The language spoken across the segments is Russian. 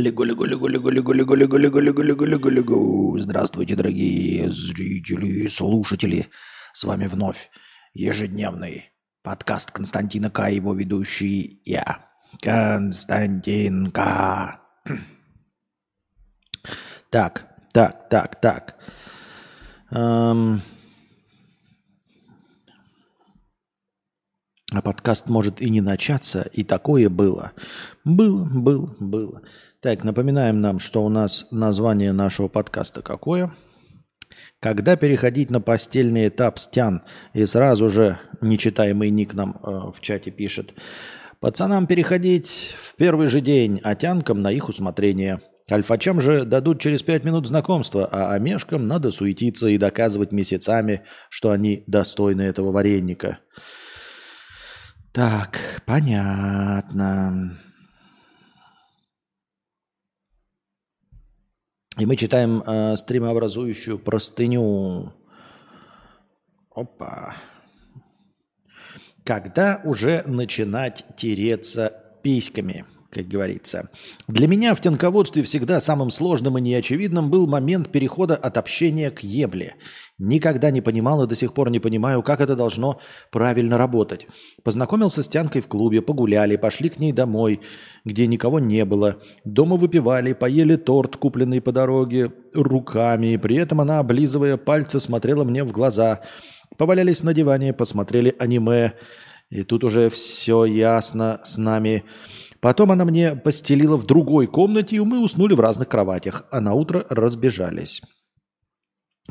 Лего, лего, лего, лего, лего, лего, лего, лего, лего, лего, лего, лего. Здравствуйте, дорогие зрители, слушатели. С вами вновь ежедневный подкаст Константина К. Его ведущий я, Константин К. Так, так, так, так. Эм... А подкаст может и не начаться, и такое было. Было, было, было. Так, напоминаем нам, что у нас название нашего подкаста какое? Когда переходить на постельный этап стян, и сразу же нечитаемый ник нам э, в чате пишет, пацанам переходить в первый же день, а тянкам на их усмотрение. Альфачам же дадут через пять минут знакомства, а омешкам надо суетиться и доказывать месяцами, что они достойны этого вареника. Так, понятно. И мы читаем э, стримообразующую простыню. Опа. Когда уже начинать тереться письками? Как говорится. Для меня в тонководстве всегда самым сложным и неочевидным был момент перехода от общения к ебле. Никогда не понимал и до сих пор не понимаю, как это должно правильно работать. Познакомился с Тянкой в клубе, погуляли, пошли к ней домой, где никого не было. Дома выпивали, поели торт, купленный по дороге, руками. При этом она, облизывая пальцы, смотрела мне в глаза. Повалялись на диване, посмотрели аниме. И тут уже все ясно с нами Потом она мне постелила в другой комнате, и мы уснули в разных кроватях, а на утро разбежались.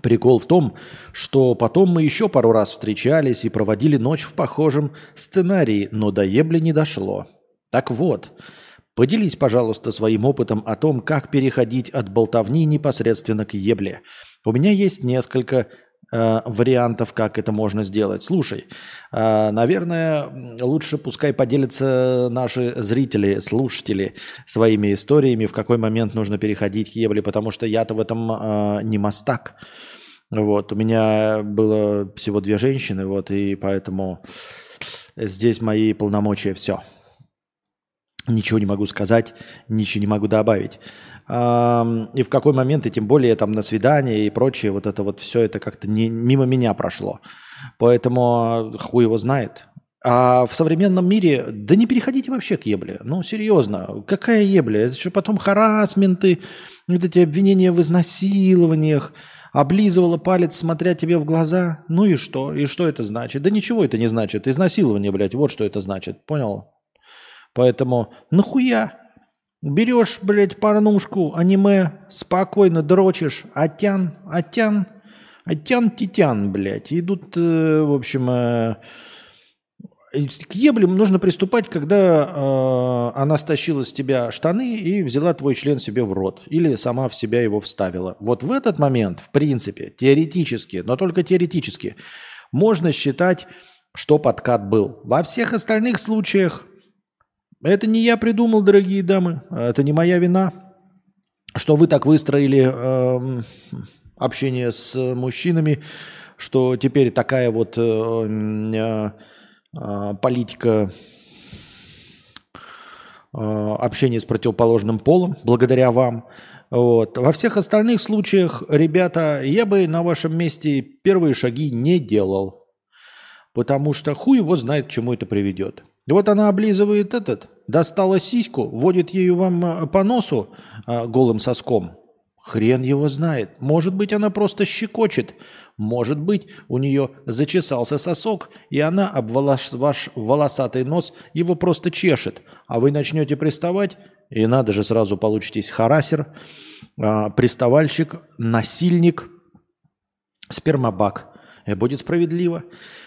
Прикол в том, что потом мы еще пару раз встречались и проводили ночь в похожем сценарии, но до ебли не дошло. Так вот, поделись, пожалуйста, своим опытом о том, как переходить от болтовни непосредственно к ебле. У меня есть несколько Э, вариантов, как это можно сделать. Слушай, э, наверное, лучше пускай поделятся наши зрители, слушатели своими историями, в какой момент нужно переходить к ебле, потому что я-то в этом э, не мастак. Вот, у меня было всего две женщины, вот, и поэтому здесь мои полномочия все. Ничего не могу сказать, ничего не могу добавить и в какой момент, и тем более там на свидание и прочее, вот это вот все это как-то не, мимо меня прошло. Поэтому хуй его знает. А в современном мире, да не переходите вообще к ебле. Ну, серьезно, какая ебля? Это еще потом харасменты, вот эти обвинения в изнасилованиях, облизывала палец, смотря тебе в глаза. Ну и что? И что это значит? Да ничего это не значит. Изнасилование, блядь, вот что это значит. Понял? Поэтому нахуя? Берешь, блядь, порнушку, аниме, спокойно дрочишь, атян, атян, атян-титян, блядь. Идут, э, в общем, э, к еблям нужно приступать, когда э, она стащила с тебя штаны и взяла твой член себе в рот. Или сама в себя его вставила. Вот в этот момент, в принципе, теоретически, но только теоретически, можно считать, что подкат был. Во всех остальных случаях это не я придумал, дорогие дамы. Это не моя вина, что вы так выстроили э, общение с мужчинами, что теперь такая вот э, э, э политика э, общения с противоположным полом, благодаря вам. Вот. Во всех остальных случаях, ребята, я бы на вашем месте первые шаги не делал. Потому что хуй его знает, к чему это приведет. Вот она облизывает этот, достала сиську, водит ею вам э, по носу а, голым соском. Хрен его знает. Может быть, она просто щекочет. Может быть, у нее зачесался сосок, и она об волос, ваш волосатый нос его просто чешет. А вы начнете приставать, и надо же сразу получитесь харасер, а, приставальщик, насильник, спермобак. И будет справедливо.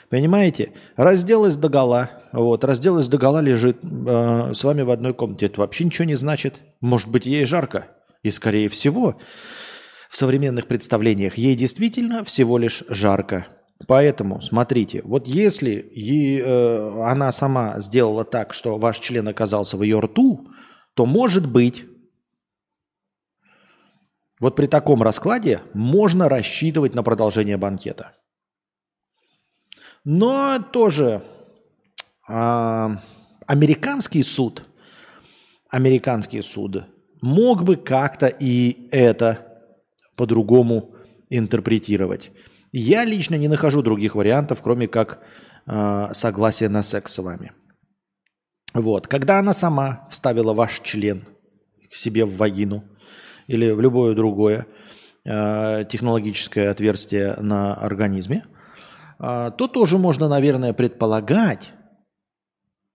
Понимаете? Разделась до гола. Вот, разделась до гола лежит э, с вами в одной комнате. Это вообще ничего не значит. Может быть, ей жарко. И, скорее всего, в современных представлениях ей действительно всего лишь жарко. Поэтому, смотрите, вот если ей, э, она сама сделала так, что ваш член оказался в ее рту, то может быть, вот при таком раскладе можно рассчитывать на продолжение банкета. Но тоже а, американский суд, американский суд мог бы как-то и это по-другому интерпретировать. Я лично не нахожу других вариантов, кроме как э, согласия на секс с вами. Вот. Когда она сама вставила ваш член к себе в вагину или в любое другое э, технологическое отверстие на организме, э, то тоже можно, наверное, предполагать,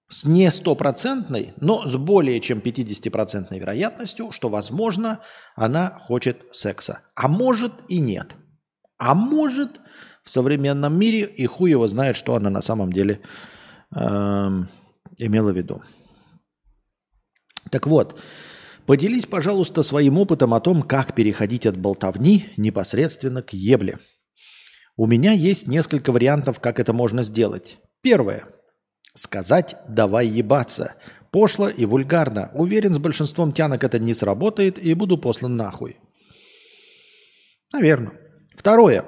с не стопроцентной, но с более чем 50% вероятностью, что, возможно, она хочет секса. А может и нет. А может в современном мире и хуй его знает, что она на самом деле э, имела в виду. Так вот, поделись, пожалуйста, своим опытом о том, как переходить от болтовни непосредственно к ебле. У меня есть несколько вариантов, как это можно сделать. Первое – Сказать «давай ебаться». Пошло и вульгарно. Уверен, с большинством тянок это не сработает и буду послан нахуй. Наверное. Второе.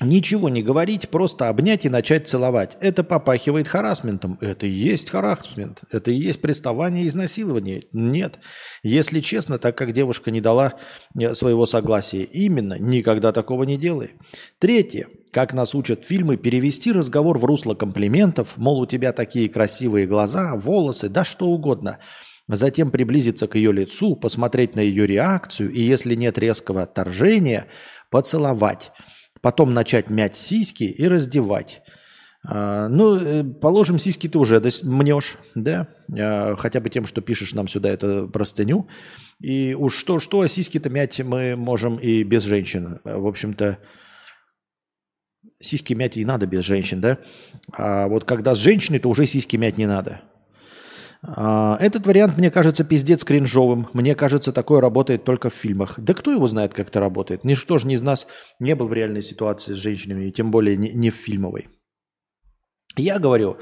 Ничего не говорить, просто обнять и начать целовать. Это попахивает харасментом. Это и есть харасмент. Это и есть приставание и изнасилование. Нет. Если честно, так как девушка не дала э, своего согласия, именно никогда такого не делай. Третье. Как нас учат фильмы, перевести разговор в русло комплиментов, мол, у тебя такие красивые глаза, волосы, да что угодно. Затем приблизиться к ее лицу, посмотреть на ее реакцию и, если нет резкого отторжения, поцеловать – Потом начать мять сиськи и раздевать. А, ну, э, положим, сиськи ты уже мнешь, да? А, хотя бы тем, что пишешь нам сюда эту простыню. И уж что-что, а сиськи-то мять мы можем и без женщин. В общем-то, сиськи мять и надо без женщин, да? А вот когда с женщиной, то уже сиськи мять не надо. А, этот вариант мне кажется пиздец кринжовым. Мне кажется, такое работает только в фильмах. Да кто его знает, как это работает? Ничто же не из нас не был в реальной ситуации с женщинами, и тем более не, в фильмовой. Я говорю,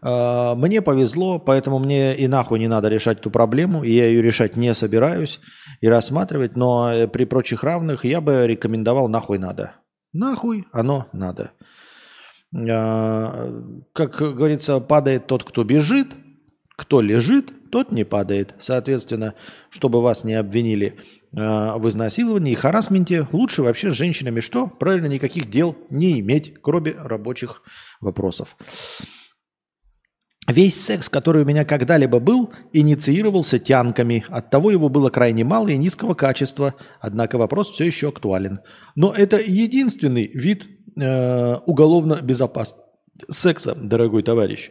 а, мне повезло, поэтому мне и нахуй не надо решать эту проблему, и я ее решать не собираюсь и рассматривать, но э, при прочих равных я бы рекомендовал нахуй надо. Нахуй оно надо. А, как говорится, падает тот, кто бежит – кто лежит, тот не падает. Соответственно, чтобы вас не обвинили э, в изнасиловании и харасменте, лучше вообще с женщинами что? Правильно, никаких дел не иметь, кроме рабочих вопросов. Весь секс, который у меня когда-либо был, инициировался тянками. Оттого его было крайне мало и низкого качества. Однако вопрос все еще актуален. Но это единственный вид э, уголовно безопасного секса, дорогой товарищ.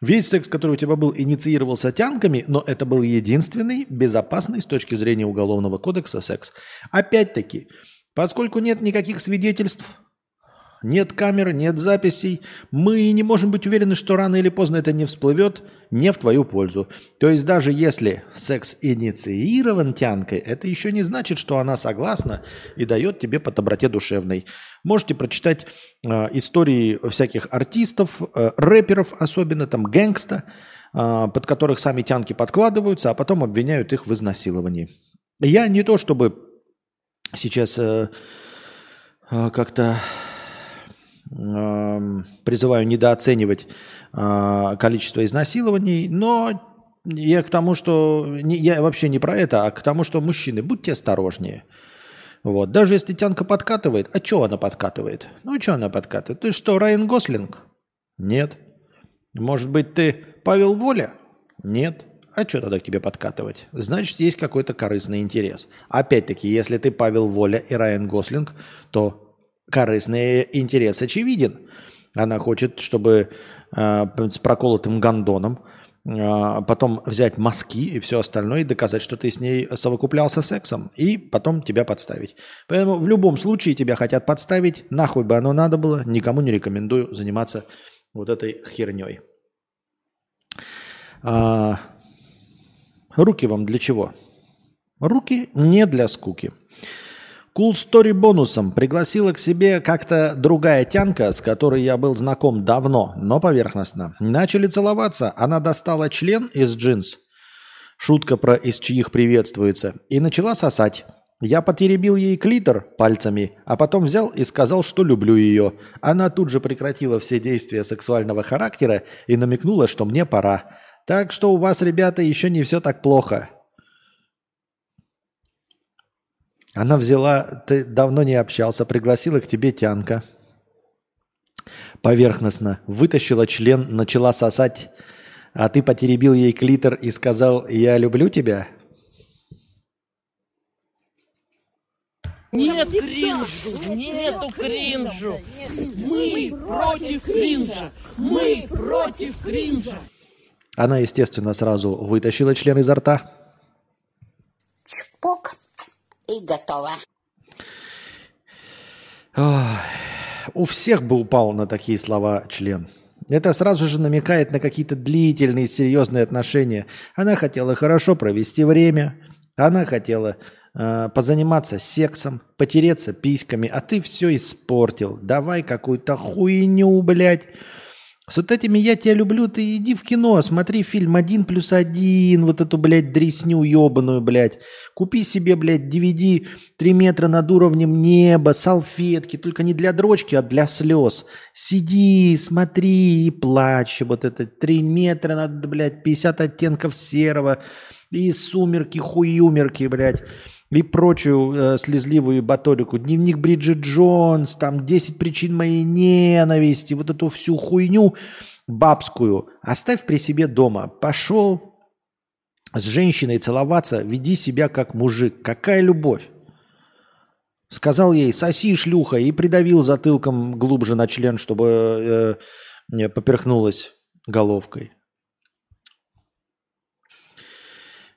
Весь секс, который у тебя был, инициировался тянками, но это был единственный безопасный с точки зрения Уголовного кодекса секс. Опять-таки, поскольку нет никаких свидетельств, нет камер, нет записей. Мы не можем быть уверены, что рано или поздно это не всплывет не в твою пользу. То есть даже если секс инициирован тянкой, это еще не значит, что она согласна и дает тебе по доброте душевной. Можете прочитать э, истории всяких артистов, э, рэперов особенно, там гэнгста, э, под которых сами тянки подкладываются, а потом обвиняют их в изнасиловании. Я не то чтобы сейчас э, э, как-то призываю недооценивать а, количество изнасилований, но я к тому, что я вообще не про это, а к тому, что мужчины, будьте осторожнее. Вот. Даже если тянка подкатывает, а что она подкатывает? Ну, что она подкатывает? Ты что, Райан Гослинг? Нет. Может быть, ты Павел Воля? Нет. А что тогда к тебе подкатывать? Значит, есть какой-то корыстный интерес. Опять-таки, если ты Павел Воля и Райан Гослинг, то корыстный интерес очевиден. Она хочет, чтобы э, с проколотым гондоном э, потом взять мазки и все остальное и доказать, что ты с ней совокуплялся сексом, и потом тебя подставить. Поэтому в любом случае тебя хотят подставить, нахуй бы оно надо было, никому не рекомендую заниматься вот этой херней. А, руки вам для чего? Руки не для скуки. Cool Story бонусом пригласила к себе как-то другая тянка, с которой я был знаком давно, но поверхностно. Начали целоваться, она достала член из джинс, шутка про из чьих приветствуется, и начала сосать. Я потеребил ей клитор пальцами, а потом взял и сказал, что люблю ее. Она тут же прекратила все действия сексуального характера и намекнула, что мне пора. Так что у вас, ребята, еще не все так плохо. Она взяла, ты давно не общался, пригласила к тебе тянка. Поверхностно. Вытащила член, начала сосать, а ты потеребил ей клитор и сказал «Я люблю тебя». Нет кринжу, нету кринжу. Мы против кринжа. Мы против кринжа. Она, естественно, сразу вытащила член изо рта. Чпок. И готово. У всех бы упал на такие слова член. Это сразу же намекает на какие-то длительные, серьезные отношения. Она хотела хорошо провести время, она хотела э, позаниматься сексом, потереться письками, а ты все испортил. Давай какую-то хуйню, блядь. С вот этими «я тебя люблю», ты иди в кино, смотри фильм «Один плюс один», вот эту, блядь, дресню ебаную, блядь. Купи себе, блядь, DVD «Три метра над уровнем неба», салфетки, только не для дрочки, а для слез. Сиди, смотри и плачь. Вот это «Три метра над, блядь, 50 оттенков серого» и «Сумерки, хуюмерки», блядь и прочую э, слезливую баторику. Дневник Бриджит Джонс, там 10 причин моей ненависти, вот эту всю хуйню бабскую оставь при себе дома. Пошел с женщиной целоваться, веди себя как мужик. Какая любовь? Сказал ей, соси, шлюха, и придавил затылком глубже на член, чтобы э, поперхнулась головкой.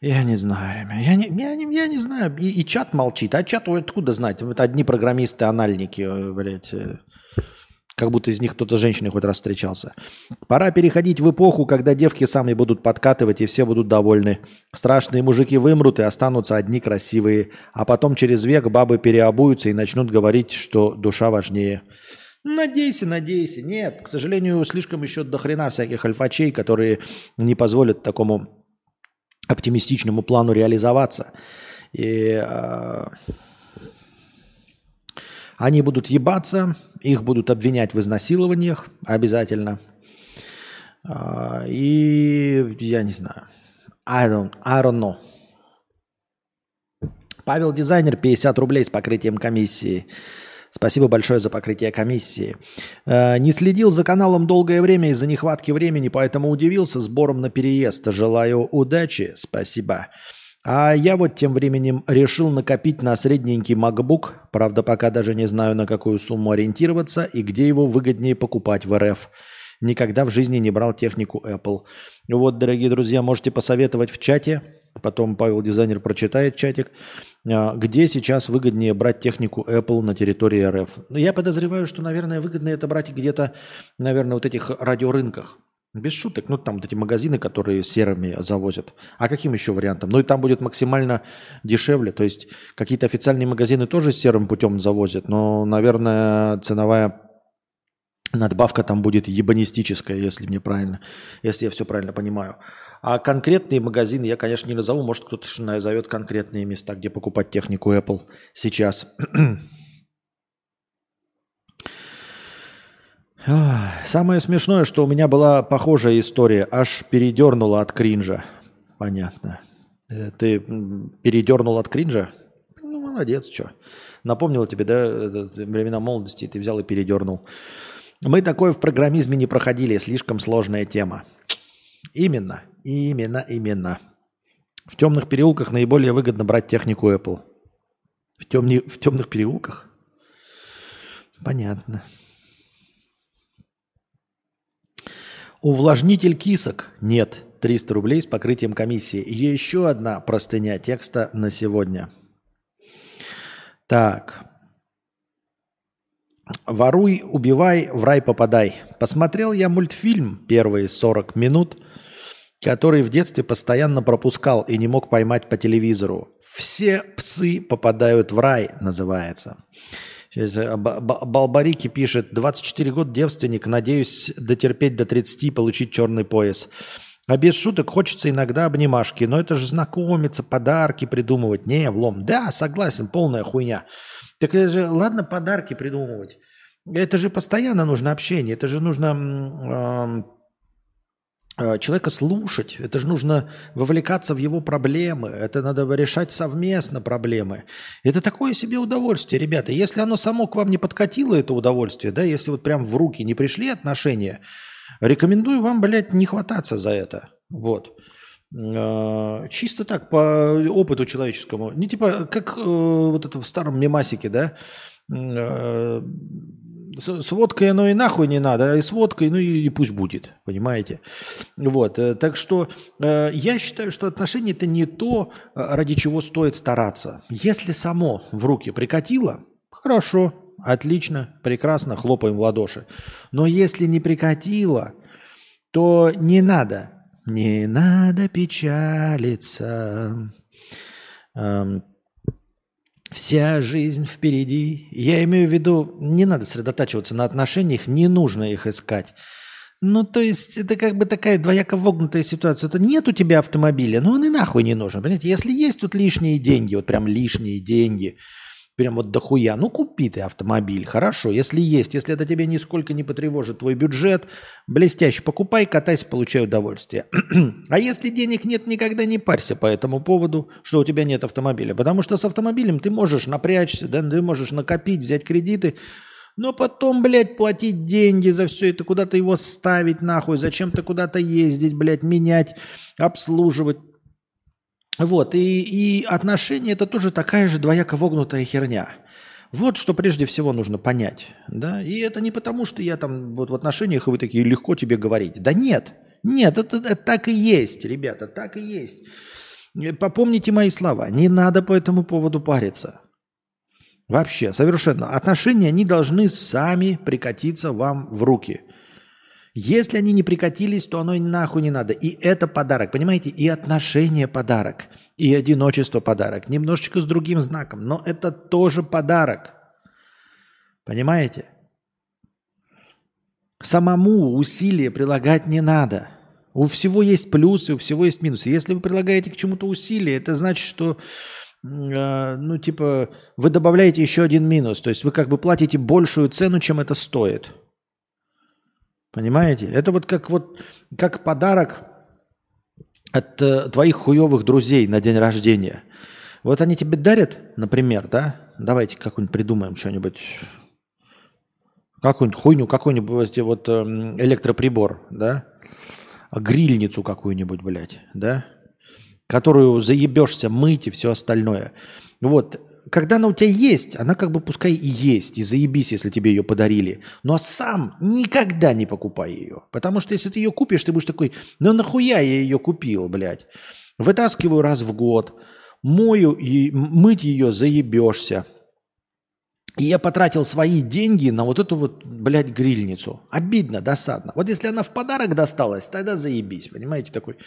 Я не знаю. Я не, я не, я не знаю. И, и чат молчит. А чат откуда знать? Это одни программисты-анальники, э, блядь. Э, как будто из них кто-то с женщиной хоть раз встречался. Пора переходить в эпоху, когда девки сами будут подкатывать и все будут довольны. Страшные мужики вымрут и останутся одни красивые. А потом через век бабы переобуются и начнут говорить, что душа важнее. Надейся, надейся. Нет, к сожалению, слишком еще до хрена всяких альфачей, которые не позволят такому оптимистичному плану реализоваться. И э, они будут ебаться, их будут обвинять в изнасилованиях обязательно. Э, и я не знаю. I don't, I don't know. Павел Дизайнер, 50 рублей с покрытием комиссии. Спасибо большое за покрытие комиссии. Э, не следил за каналом долгое время из-за нехватки времени, поэтому удивился сбором на переезд. Желаю удачи. Спасибо. А я вот тем временем решил накопить на средненький MacBook. Правда, пока даже не знаю, на какую сумму ориентироваться и где его выгоднее покупать в РФ. Никогда в жизни не брал технику Apple. Вот, дорогие друзья, можете посоветовать в чате потом Павел Дизайнер прочитает чатик, а, где сейчас выгоднее брать технику Apple на территории РФ. Ну, я подозреваю, что, наверное, выгоднее это брать где-то, наверное, вот этих радиорынках. Без шуток, ну там вот эти магазины, которые серыми завозят. А каким еще вариантом? Ну и там будет максимально дешевле. То есть какие-то официальные магазины тоже серым путем завозят, но, наверное, ценовая надбавка там будет ебанистическая, если мне правильно, если я все правильно понимаю. А конкретные магазины я, конечно, не назову. Может, кто-то назовет конкретные места, где покупать технику Apple сейчас. Самое смешное, что у меня была похожая история. Аж передернула от кринжа. Понятно. Э, ты передернул от кринжа? Ну, молодец, что. Напомнила тебе, да, времена молодости, ты взял и передернул. Мы такое в программизме не проходили, слишком сложная тема. Именно, именно, именно. В темных переулках наиболее выгодно брать технику Apple. В, темни... в темных переулках? Понятно. Увлажнитель кисок? Нет. 300 рублей с покрытием комиссии. Еще одна простыня текста на сегодня. Так. Воруй, убивай, в рай попадай. Посмотрел я мультфильм первые 40 минут – который в детстве постоянно пропускал и не мог поймать по телевизору. «Все псы попадают в рай» называется. Сейчас э, Балбарики пишет, 24 года девственник, надеюсь дотерпеть до 30 и получить черный пояс. А без шуток хочется иногда обнимашки, но это же знакомиться, подарки придумывать. Не, влом. Да, согласен, полная хуйня. Так это же, ладно, подарки придумывать. Это же постоянно нужно общение, это же нужно э, человека слушать, это же нужно вовлекаться в его проблемы, это надо решать совместно проблемы. Это такое себе удовольствие, ребята. Если оно само к вам не подкатило, это удовольствие, да, если вот прям в руки не пришли отношения, рекомендую вам, блядь, не хвататься за это. Вот. Э, Чисто так, по опыту человеческому. Не типа, как э, вот это в старом мемасике, да, Э, с, с водкой оно и нахуй не надо, а и с водкой, ну и, и пусть будет, понимаете? Вот, э, так что э, я считаю, что отношения это не то, э, ради чего стоит стараться. Если само в руки прикатило, хорошо, отлично, прекрасно, хлопаем в ладоши. Но если не прикатило, то не надо, не надо печалиться. Эм, Вся жизнь впереди. Я имею в виду, не надо сосредотачиваться на отношениях, не нужно их искать. Ну, то есть, это как бы такая двояко вогнутая ситуация. Это нет у тебя автомобиля, но он и нахуй не нужен. Понимаете, если есть тут лишние деньги, вот прям лишние деньги – прям вот дохуя. Ну, купи ты автомобиль, хорошо, если есть, если это тебе нисколько не потревожит твой бюджет, блестяще, покупай, катайся, получай удовольствие. а если денег нет, никогда не парься по этому поводу, что у тебя нет автомобиля, потому что с автомобилем ты можешь напрячься, да, ты можешь накопить, взять кредиты, но потом, блядь, платить деньги за все это, куда-то его ставить нахуй, зачем-то куда-то ездить, блядь, менять, обслуживать. Вот, и, и отношения это тоже такая же двояко вогнутая херня. Вот что прежде всего нужно понять. Да? И это не потому, что я там вот в отношениях, и вы такие легко тебе говорить. Да нет, нет, это, это так и есть, ребята, так и есть. Попомните мои слова, не надо по этому поводу париться. Вообще, совершенно. Отношения, они должны сами прикатиться вам в руки. Если они не прикатились, то оно нахуй не надо. И это подарок, понимаете? И отношения подарок, и одиночество подарок. Немножечко с другим знаком, но это тоже подарок. Понимаете? Самому усилия прилагать не надо. У всего есть плюсы, у всего есть минусы. Если вы прилагаете к чему-то усилия, это значит, что э, ну, типа, вы добавляете еще один минус. То есть вы как бы платите большую цену, чем это стоит. Понимаете? Это вот как вот как подарок от э, твоих хуевых друзей на день рождения. Вот они тебе дарят, например, да? Давайте как-нибудь придумаем что-нибудь. Какую-нибудь хуйню, какой-нибудь вот э, электроприбор, да? Грильницу какую-нибудь, блядь, да? Которую заебешься мыть и все остальное. Вот, когда она у тебя есть, она как бы пускай и есть, и заебись, если тебе ее подарили. Но сам никогда не покупай ее. Потому что если ты ее купишь, ты будешь такой, ну нахуя я ее купил, блядь. Вытаскиваю раз в год, мою и мыть ее заебешься. И я потратил свои деньги на вот эту вот, блядь, грильницу. Обидно, досадно. Вот если она в подарок досталась, тогда заебись, понимаете, такой.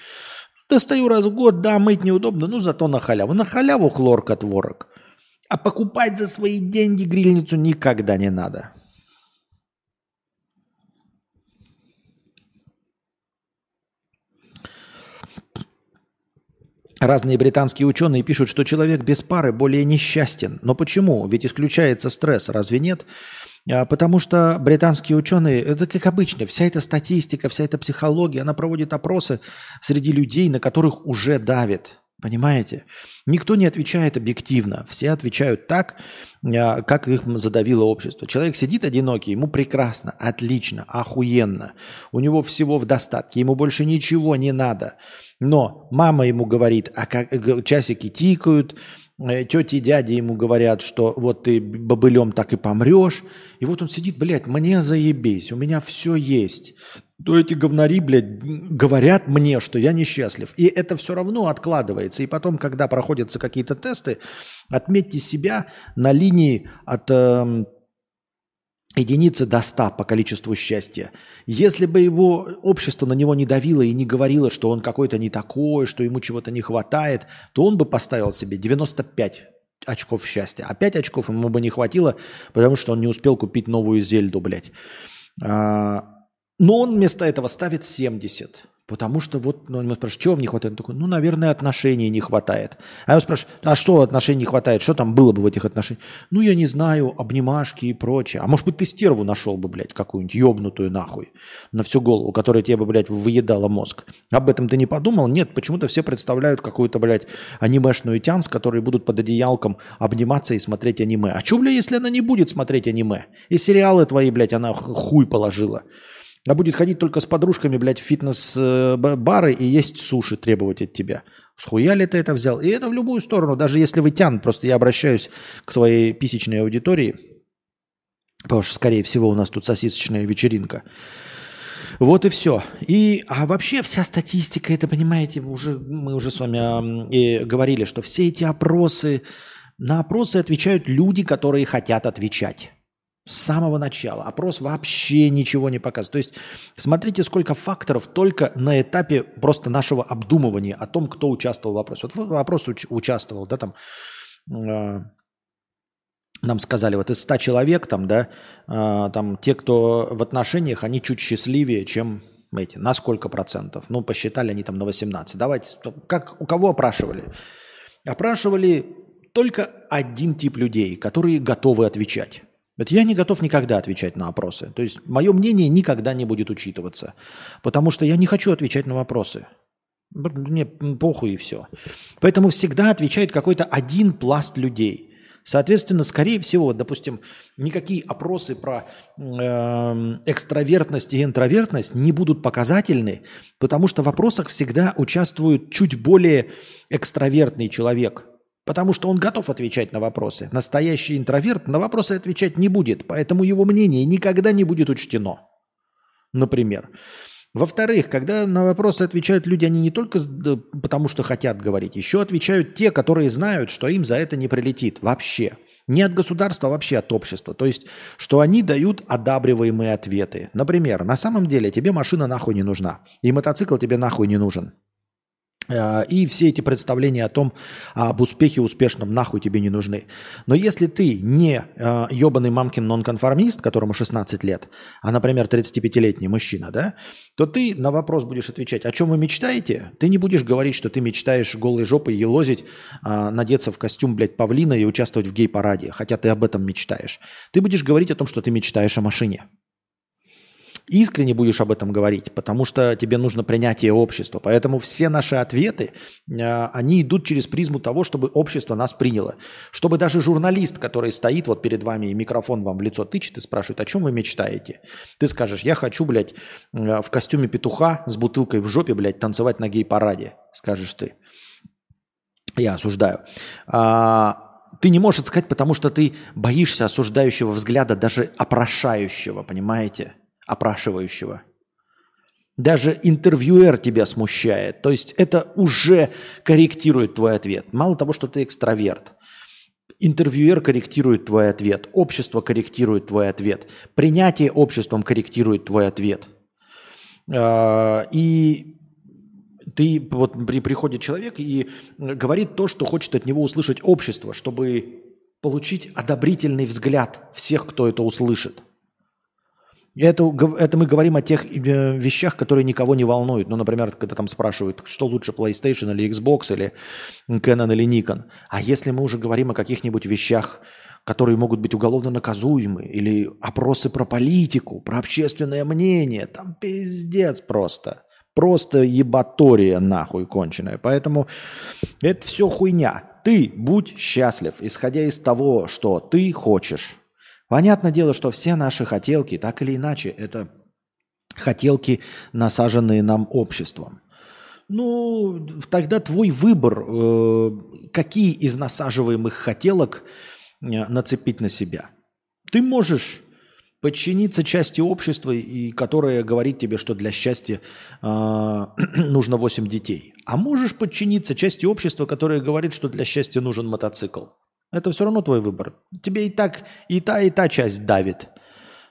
Достаю раз в год, да, мыть неудобно, ну зато на халяву. На халяву хлорка творог. А покупать за свои деньги грильницу никогда не надо. Разные британские ученые пишут, что человек без пары более несчастен. Но почему? Ведь исключается стресс, разве нет? А, потому что британские ученые, это как обычно, вся эта статистика, вся эта психология, она проводит опросы среди людей, на которых уже давит. Понимаете? Никто не отвечает объективно. Все отвечают так, а, как их задавило общество. Человек сидит одинокий, ему прекрасно, отлично, охуенно. У него всего в достатке, ему больше ничего не надо. Но мама ему говорит, а как часики тикают, тети и дяди ему говорят, что вот ты бобылем так и помрешь. И вот он сидит, блядь, мне заебись, у меня все есть то эти говнари, блядь, говорят мне, что я несчастлив. И это все равно откладывается. И потом, когда проходятся какие-то тесты, отметьте себя на линии от э, единицы до 100 по количеству счастья. Если бы его общество на него не давило и не говорило, что он какой-то не такой, что ему чего-то не хватает, то он бы поставил себе 95 очков счастья. А 5 очков ему бы не хватило, потому что он не успел купить новую зельду, блядь. А, но он вместо этого ставит 70. Потому что вот, ну, ему спрашивают, чего вам не хватает? Он такой, ну, наверное, отношений не хватает. А я спрашиваю, а что отношений не хватает? Что там было бы в этих отношениях? Ну, я не знаю, обнимашки и прочее. А может быть, ты стерву нашел бы, блядь, какую-нибудь ебнутую нахуй на всю голову, которая тебе бы, блядь, выедала мозг. Об этом ты не подумал? Нет, почему-то все представляют какую-то, блядь, анимешную тянс, которые будут под одеялком обниматься и смотреть аниме. А что, блядь, если она не будет смотреть аниме? И сериалы твои, блядь, она хуй положила. А будет ходить только с подружками, блядь, в фитнес-бары и есть суши требовать от тебя. Схуя ли ты это взял? И это в любую сторону, даже если вы тян. Просто я обращаюсь к своей писечной аудитории, потому что, скорее всего, у нас тут сосисочная вечеринка. Вот и все. И, а вообще вся статистика, это, понимаете, уже, мы уже с вами э, говорили, что все эти опросы, на опросы отвечают люди, которые хотят отвечать. С самого начала. Опрос вообще ничего не показывает. То есть смотрите, сколько факторов только на этапе просто нашего обдумывания о том, кто участвовал в вопросе. Вот вопрос уч- участвовал, да, там, э, нам сказали, вот из 100 человек, там, да, э, там, те, кто в отношениях, они чуть счастливее, чем эти. На сколько процентов? Ну, посчитали они там на 18. Давайте, как, у кого опрашивали? Опрашивали только один тип людей, которые готовы отвечать. Вот я не готов никогда отвечать на вопросы. То есть мое мнение никогда не будет учитываться. Потому что я не хочу отвечать на вопросы. Мне похуй и все. Поэтому всегда отвечает какой-то один пласт людей. Соответственно, скорее всего, допустим, никакие опросы про э, экстравертность и интровертность не будут показательны, потому что в вопросах всегда участвует чуть более экстравертный человек – Потому что он готов отвечать на вопросы. Настоящий интроверт на вопросы отвечать не будет, поэтому его мнение никогда не будет учтено. Например. Во-вторых, когда на вопросы отвечают люди, они не только потому, что хотят говорить, еще отвечают те, которые знают, что им за это не прилетит вообще. Не от государства, а вообще от общества. То есть, что они дают одабриваемые ответы. Например, на самом деле тебе машина нахуй не нужна, и мотоцикл тебе нахуй не нужен. Э, и все эти представления о том, об успехе успешном нахуй тебе не нужны. Но если ты не э, ебаный мамкин нонконформист, которому 16 лет, а, например, 35-летний мужчина, да, то ты на вопрос будешь отвечать, о чем вы мечтаете? Ты не будешь говорить, что ты мечтаешь голой жопой елозить, э, надеться в костюм, блядь, павлина и участвовать в гей-параде, хотя ты об этом мечтаешь. Ты будешь говорить о том, что ты мечтаешь о машине искренне будешь об этом говорить, потому что тебе нужно принятие общества. Поэтому все наши ответы, э, они идут через призму того, чтобы общество нас приняло. Чтобы даже журналист, который стоит вот перед вами и микрофон вам в лицо тычет и спрашивает, о чем вы мечтаете? Ты скажешь, я хочу, блядь, э, в костюме петуха с бутылкой в жопе, блядь, танцевать на гей-параде, скажешь ты. Я осуждаю. А, ты не можешь сказать, потому что ты боишься осуждающего взгляда, даже опрошающего, понимаете? Опрашивающего. Даже интервьюер тебя смущает. То есть это уже корректирует твой ответ. Мало того, что ты экстраверт. Интервьюер корректирует твой ответ. Общество корректирует твой ответ. Принятие обществом корректирует твой ответ. А, и ты вот приходит человек и говорит то, что хочет от него услышать общество, чтобы получить одобрительный взгляд всех, кто это услышит. Это, это мы говорим о тех э, вещах, которые никого не волнуют. Ну, например, когда там спрашивают, что лучше, PlayStation или Xbox, или Canon или Nikon. А если мы уже говорим о каких-нибудь вещах, которые могут быть уголовно наказуемы, или опросы про политику, про общественное мнение, там пиздец просто. Просто ебатория нахуй конченая. Поэтому это все хуйня. Ты будь счастлив, исходя из того, что ты хочешь. Понятное дело, что все наши хотелки, так или иначе, это хотелки, насаженные нам обществом. Ну, тогда твой выбор, э, какие из насаживаемых хотелок э, нацепить на себя. Ты можешь подчиниться части общества, и которая говорит тебе, что для счастья э, нужно 8 детей. А можешь подчиниться части общества, которая говорит, что для счастья нужен мотоцикл. Это все равно твой выбор. Тебе и так и та, и та часть давит.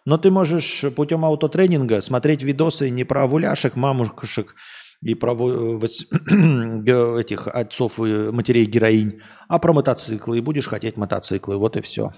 Но ты можешь путем аутотренинга смотреть видосы не про вуляшек, мамушек и про этих отцов и матерей героинь, а про мотоциклы. И будешь хотеть мотоциклы. Вот и все.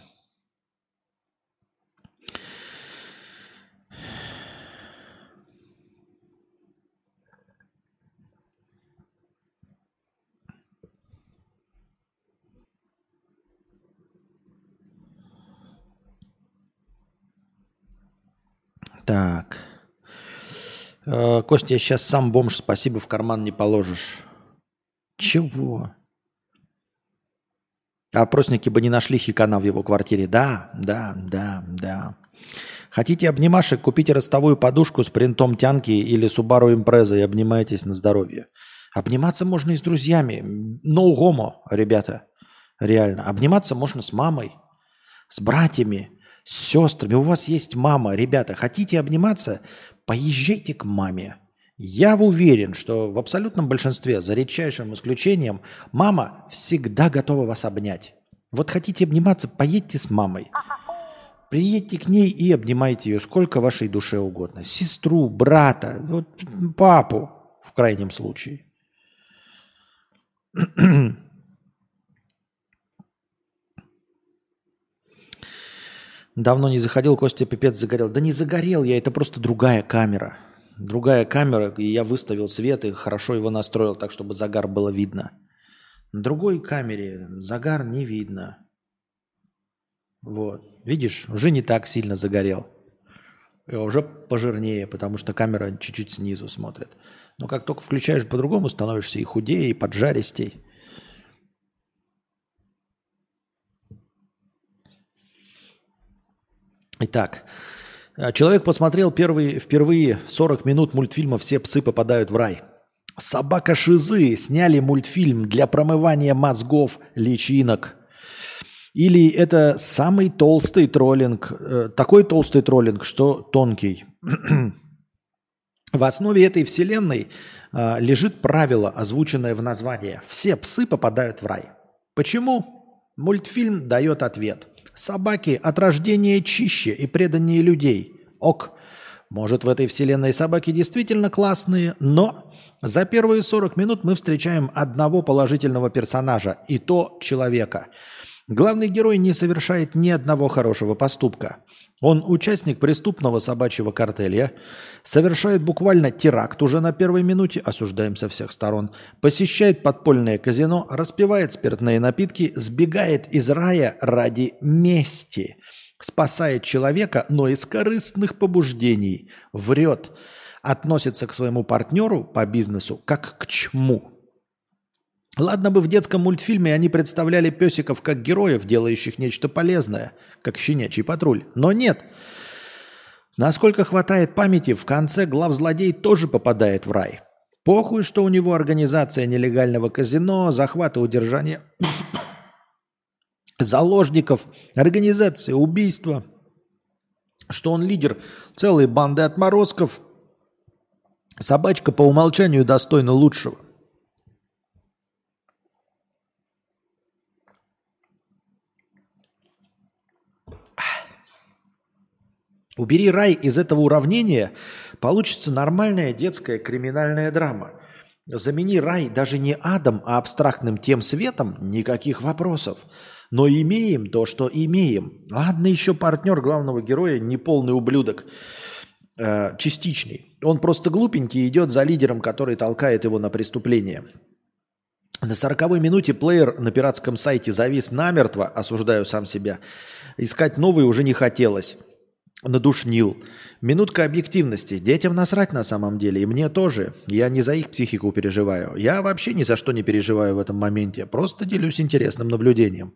Так. Э, Костя, я сейчас сам бомж, спасибо, в карман не положишь. Чего? Опросники бы не нашли хикана в его квартире. Да, да, да, да. Хотите обнимашек, купите ростовую подушку с принтом тянки или Subaru Impreza и обнимайтесь на здоровье. Обниматься можно и с друзьями. No homo, ребята. Реально. Обниматься можно с мамой, с братьями, с сестрами. У вас есть мама, ребята. Хотите обниматься? Поезжайте к маме. Я уверен, что в абсолютном большинстве, за редчайшим исключением, мама всегда готова вас обнять. Вот хотите обниматься, поедьте с мамой. Приедьте к ней и обнимайте ее сколько вашей душе угодно. Сестру, брата, вот, папу в крайнем случае. Давно не заходил, Костя пипец загорел. Да не загорел я, это просто другая камера. Другая камера, и я выставил свет и хорошо его настроил так, чтобы загар было видно. На другой камере загар не видно. Вот. Видишь, уже не так сильно загорел. И уже пожирнее, потому что камера чуть-чуть снизу смотрит. Но как только включаешь по-другому, становишься и худее, и поджаристей. Итак, э, человек посмотрел первые, впервые 40 минут мультфильма «Все псы попадают в рай». Собака Шизы сняли мультфильм для промывания мозгов личинок. Или это самый толстый троллинг, э, такой толстый троллинг, что тонкий. В основе этой вселенной э, лежит правило, озвученное в названии. Все псы попадают в рай. Почему? Мультфильм дает ответ – Собаки от рождения чище и преданнее людей. Ок. Может, в этой вселенной собаки действительно классные, но за первые 40 минут мы встречаем одного положительного персонажа, и то человека. Главный герой не совершает ни одного хорошего поступка. Он участник преступного собачьего картеля, совершает буквально теракт уже на первой минуте, осуждаем со всех сторон, посещает подпольное казино, распивает спиртные напитки, сбегает из рая ради мести, спасает человека, но из корыстных побуждений, врет, относится к своему партнеру по бизнесу как к чму – Ладно бы в детском мультфильме они представляли песиков как героев, делающих нечто полезное, как щенячий патруль. Но нет. Насколько хватает памяти, в конце главзлодей тоже попадает в рай. Похуй, что у него организация нелегального казино, захват и удержание заложников, организация убийства, что он лидер целой банды отморозков. Собачка по умолчанию достойна лучшего. Убери рай из этого уравнения, получится нормальная детская криминальная драма. Замени рай даже не адом, а абстрактным тем светом, никаких вопросов. Но имеем то, что имеем. Ладно, еще партнер главного героя, неполный ублюдок, э, частичный. Он просто глупенький идет за лидером, который толкает его на преступление. На сороковой минуте плеер на пиратском сайте завис намертво, осуждаю сам себя. Искать новый уже не хотелось надушнил. Минутка объективности. Детям насрать на самом деле, и мне тоже. Я не за их психику переживаю. Я вообще ни за что не переживаю в этом моменте. Просто делюсь интересным наблюдением.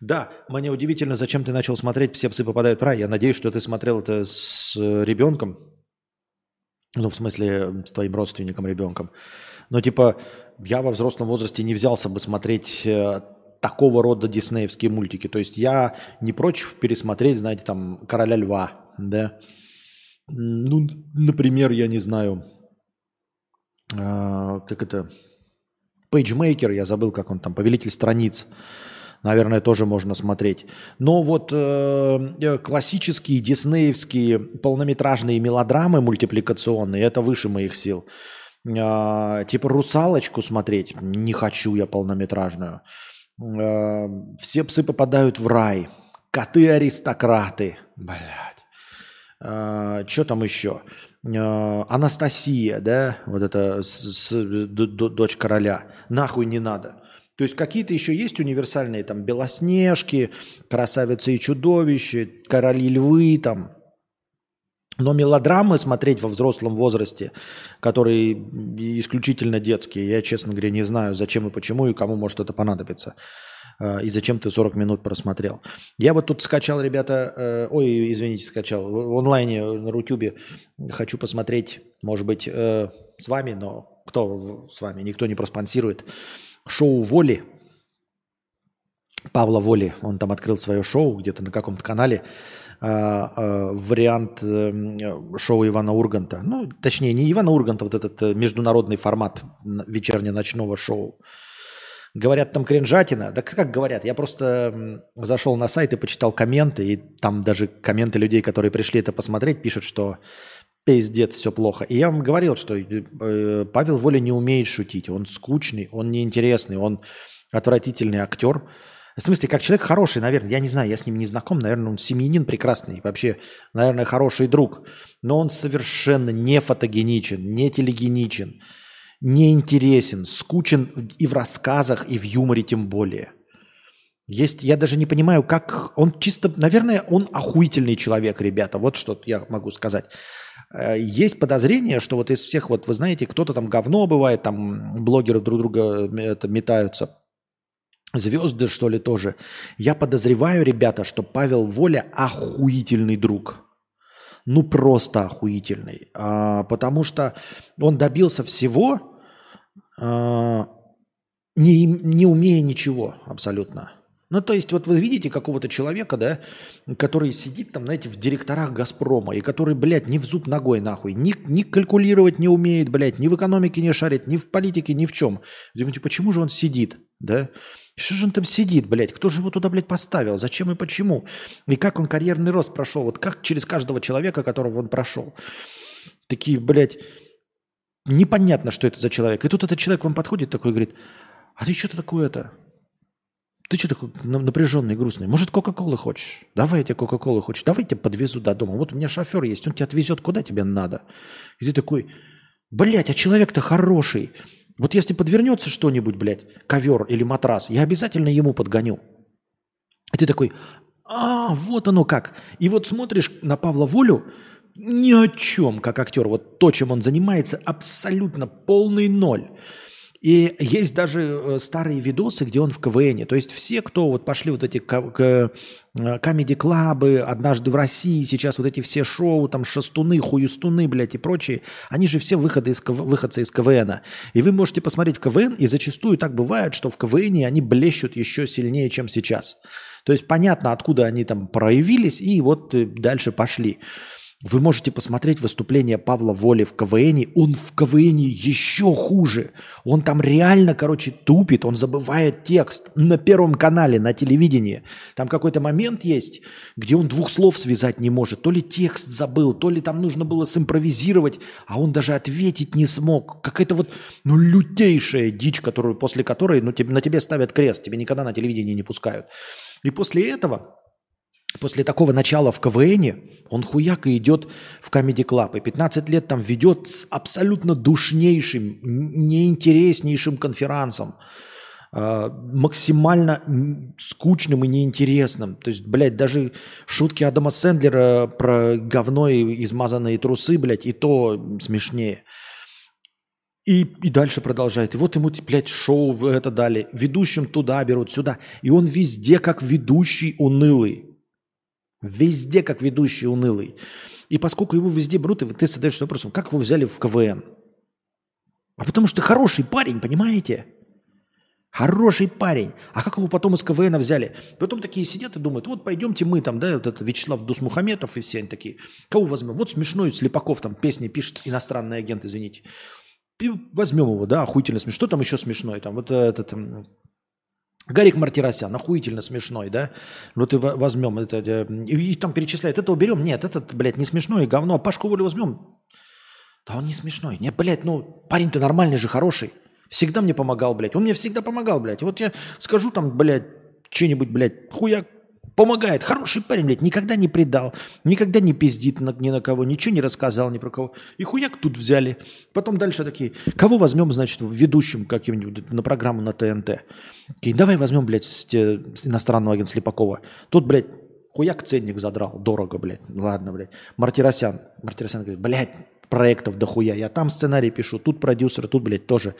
Да, мне удивительно, зачем ты начал смотреть «Все псы попадают в рай». Я надеюсь, что ты смотрел это с ребенком. Ну, в смысле, с твоим родственником ребенком. Но типа, я во взрослом возрасте не взялся бы смотреть э, такого рода диснеевские мультики. То есть я не против пересмотреть, знаете, там «Короля льва», да. Ну, например, я не знаю, э, как это, PageMaker, я забыл, как он там, «Повелитель страниц», наверное, тоже можно смотреть. Но вот э, э, классические диснеевские полнометражные мелодрамы мультипликационные, это выше моих сил. Э, типа «Русалочку» смотреть не хочу я полнометражную. Э, все псы попадают в рай. Коты-аристократы. Блядь. А, что там еще? А, Анастасия, да, вот это с, дочь короля. Нахуй не надо. То есть какие-то еще есть универсальные там Белоснежки, Красавицы и чудовища, Короли львы там. Но мелодрамы смотреть во взрослом возрасте, которые исключительно детские, я, честно говоря, не знаю, зачем и почему, и кому может это понадобиться. А, И зачем ты 40 минут просмотрел. Я вот тут скачал, ребята, э, ой, извините, скачал, в онлайне на Рутюбе хочу посмотреть, может быть, э, с вами, но кто с вами, никто не проспонсирует, шоу «Воли», Павла Воли, он там открыл свое шоу где-то на каком-то канале, вариант эм, шоу Ивана Урганта. Ну, точнее, не Ивана Урганта, вот этот э, международный формат вечерне-ночного шоу. Говорят, там кринжатина. Да как говорят? Я просто зашел на сайт и почитал комменты, и там даже комменты людей, которые пришли это посмотреть, пишут, что пиздец, все плохо. И я вам говорил, что э, Павел Воля не умеет шутить. Он скучный, он неинтересный, он отвратительный актер. В смысле, как человек хороший, наверное, я не знаю, я с ним не знаком, наверное, он семьянин прекрасный, вообще, наверное, хороший друг, но он совершенно не фотогеничен, не телегеничен, неинтересен, скучен и в рассказах, и в юморе тем более. Есть, я даже не понимаю, как он чисто, наверное, он охуительный человек, ребята, вот что я могу сказать. Э, Есть подозрение, что вот из всех, вот вы знаете, кто-то там говно бывает, там блогеры друг друга м, это, метаются, звезды, что ли, тоже. Я подозреваю, ребята, что Павел Воля охуительный друг. Ну, просто охуительный. А, потому что он добился всего, а, не, не умея ничего абсолютно. Ну, то есть, вот вы видите какого-то человека, да, который сидит там, знаете, в директорах «Газпрома», и который, блядь, ни в зуб ногой нахуй, ни, ни калькулировать не умеет, блядь, ни в экономике не шарит, ни в политике, ни в чем. Думаете, почему же он сидит, да? Что же он там сидит, блядь? Кто же его туда, блядь, поставил? Зачем и почему? И как он карьерный рост прошел? Вот как через каждого человека, которого он прошел? Такие, блядь, непонятно, что это за человек. И тут этот человек вам подходит такой и говорит, а ты что-то такое-то? Ты что такой на- напряженный, грустный? Может, Кока-Колы хочешь? Давай я тебе Кока-Колы хочешь. Давай я тебя подвезу до дома. Вот у меня шофер есть, он тебя отвезет, куда тебе надо. И ты такой, блядь, а человек-то хороший. Вот если подвернется что-нибудь, блядь, ковер или матрас, я обязательно ему подгоню. И ты такой, а, вот оно как. И вот смотришь на Павла Волю, ни о чем, как актер. Вот то, чем он занимается, абсолютно полный ноль. И есть даже э, старые видосы, где он в КВН. То есть все, кто вот пошли вот эти ка- к- э, однажды в России, сейчас вот эти все шоу, там шестуны, хуюстуны, блядь, и прочие, они же все выходы из, выходцы из КВН. И вы можете посмотреть КВН, и зачастую так бывает, что в КВН они блещут еще сильнее, чем сейчас. То есть понятно, откуда они там проявились, и вот э, дальше пошли. Вы можете посмотреть выступление Павла Воли в КВН. Он в КВН еще хуже. Он там реально, короче, тупит, он забывает текст на Первом канале, на телевидении. Там какой-то момент есть, где он двух слов связать не может. То ли текст забыл, то ли там нужно было симпровизировать, а он даже ответить не смог. Какая-то вот, ну, лютейшая дичь, которую, после которой ну, тебе, на тебе ставят крест, тебе никогда на телевидении не пускают. И после этого После такого начала в КВН он хуяко идет в Comedy Club. И 15 лет там ведет с абсолютно душнейшим, неинтереснейшим конферансом. а, максимально скучным и неинтересным. То есть, блядь, даже шутки Адама Сэндлера про говно и измазанные трусы, блядь, и то смешнее. И, и дальше продолжает. И вот ему, блядь, шоу это дали. Ведущим туда берут, сюда. И он везде как ведущий унылый. Везде как ведущий унылый. И поскольку его везде берут, и ты задаешься вопросом, как его взяли в КВН? А потому что хороший парень, понимаете? Хороший парень. А как его потом из КВН взяли? Потом такие сидят и думают, вот пойдемте мы там, да, вот этот Вячеслав Дусмухаметов и все они такие. Кого возьмем? Вот смешной Слепаков там песни пишет, иностранный агент, извините. И возьмем его, да, охуительно смешно. Что там еще смешное? Там вот этот Гарик Мартиросян, охуительно смешной, да? Вот и во- возьмем это, э, и, там перечисляет, этого берем, нет, этот, блядь, не смешной, говно, а Пашку Волю возьмем. Да он не смешной. Не, блядь, ну, парень-то нормальный же, хороший. Всегда мне помогал, блядь. Он мне всегда помогал, блядь. Вот я скажу там, блядь, что-нибудь, блядь, хуя помогает. Хороший парень, блядь, никогда не предал, никогда не пиздит ни на кого, ничего не рассказал ни про кого. И хуяк тут взяли. Потом дальше такие, кого возьмем, значит, ведущим каким-нибудь на программу на ТНТ? Такие, давай возьмем, блядь, с, с иностранного агента Слепакова. Тут, блядь, Хуяк ценник задрал, дорого, блядь. Ладно, блядь. Мартиросян. Мартиросян говорит, блядь, проектов дохуя. Я там сценарий пишу, тут продюсеры, тут, блядь, тоже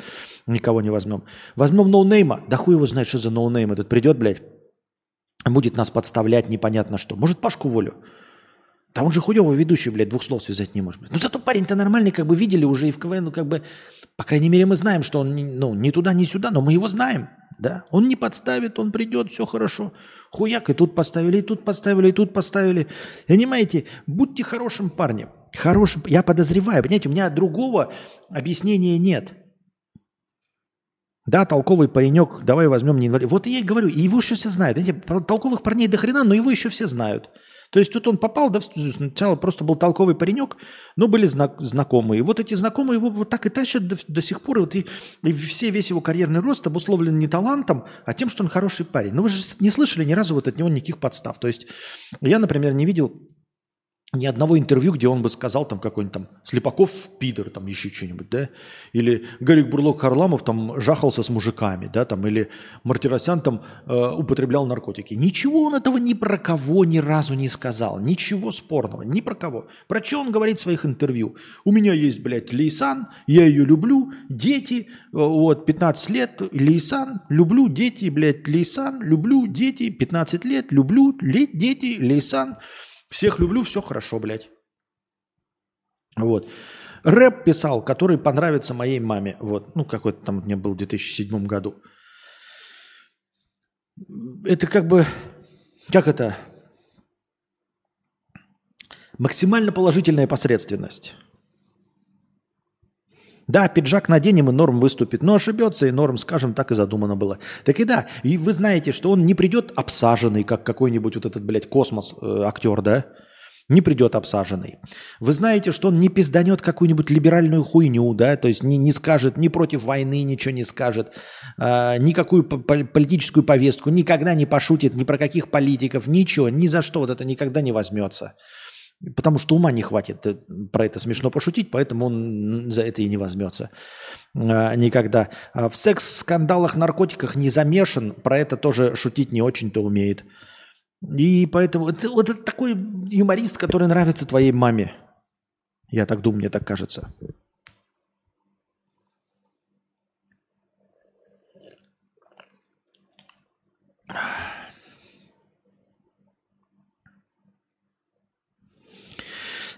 никого не возьмем. Возьмем ноунейма. Да хуй его знает, что за ноунейм этот придет, блядь. Будет нас подставлять непонятно что. Может, Пашку Волю? Да он же хуёвый ведущий, блядь, двух слов связать не может. Ну зато парень-то нормальный, как бы видели уже и в КВН, ну как бы, по крайней мере, мы знаем, что он, ну, ни туда, ни сюда, но мы его знаем, да. Он не подставит, он придет, все хорошо. Хуяк, и тут поставили, и тут поставили, и тут поставили. Понимаете, будьте хорошим парнем. Хорошим, я подозреваю, понимаете, у меня другого объяснения нет. Да, толковый паренек, давай возьмем не инвалид. Вот я и говорю, и его еще все знают. Понимаете, толковых парней до хрена, но его еще все знают. То есть тут он попал, да, сначала просто был толковый паренек, но были зна- знакомые. Вот эти знакомые его вот так и тащат до, до сих пор. И, вот и, и все, весь его карьерный рост обусловлен не талантом, а тем, что он хороший парень. Но вы же не слышали ни разу вот от него никаких подстав. То есть я, например, не видел ни одного интервью, где он бы сказал там какой-нибудь там Слепаков пидор, там еще что-нибудь, да, или Гарик Бурлок Харламов там жахался с мужиками, да, там, или Мартиросян там э, употреблял наркотики. Ничего он этого ни про кого ни разу не сказал, ничего спорного, ни про кого. Про что он говорит в своих интервью? У меня есть, блядь, Лейсан, я ее люблю, дети, э, вот, 15 лет, Лейсан, люблю, дети, блядь, Лейсан, люблю, дети, 15 лет, люблю, дети, Лейсан, всех люблю, все хорошо, блядь. Вот. Рэп писал, который понравится моей маме. Вот. Ну, какой-то там мне был в 2007 году. Это как бы... Как это? Максимально положительная посредственность. Да, пиджак наденем, и норм выступит. Но ошибется, и норм, скажем, так и задумано было. Так и да, и вы знаете, что он не придет обсаженный, как какой-нибудь вот этот, блядь, космос э, актер, да? Не придет обсаженный. Вы знаете, что он не пизданет какую-нибудь либеральную хуйню, да? То есть не, не скажет ни против войны, ничего не скажет, э, никакую по- по- политическую повестку, никогда не пошутит ни про каких политиков, ничего, ни за что вот это никогда не возьмется. Потому что ума не хватит э, про это смешно пошутить, поэтому он за это и не возьмется а, никогда. А В секс-скандалах, наркотиках не замешан, про это тоже шутить не очень-то умеет. И поэтому это, вот это такой юморист, который нравится твоей маме. Я так думаю, мне так кажется.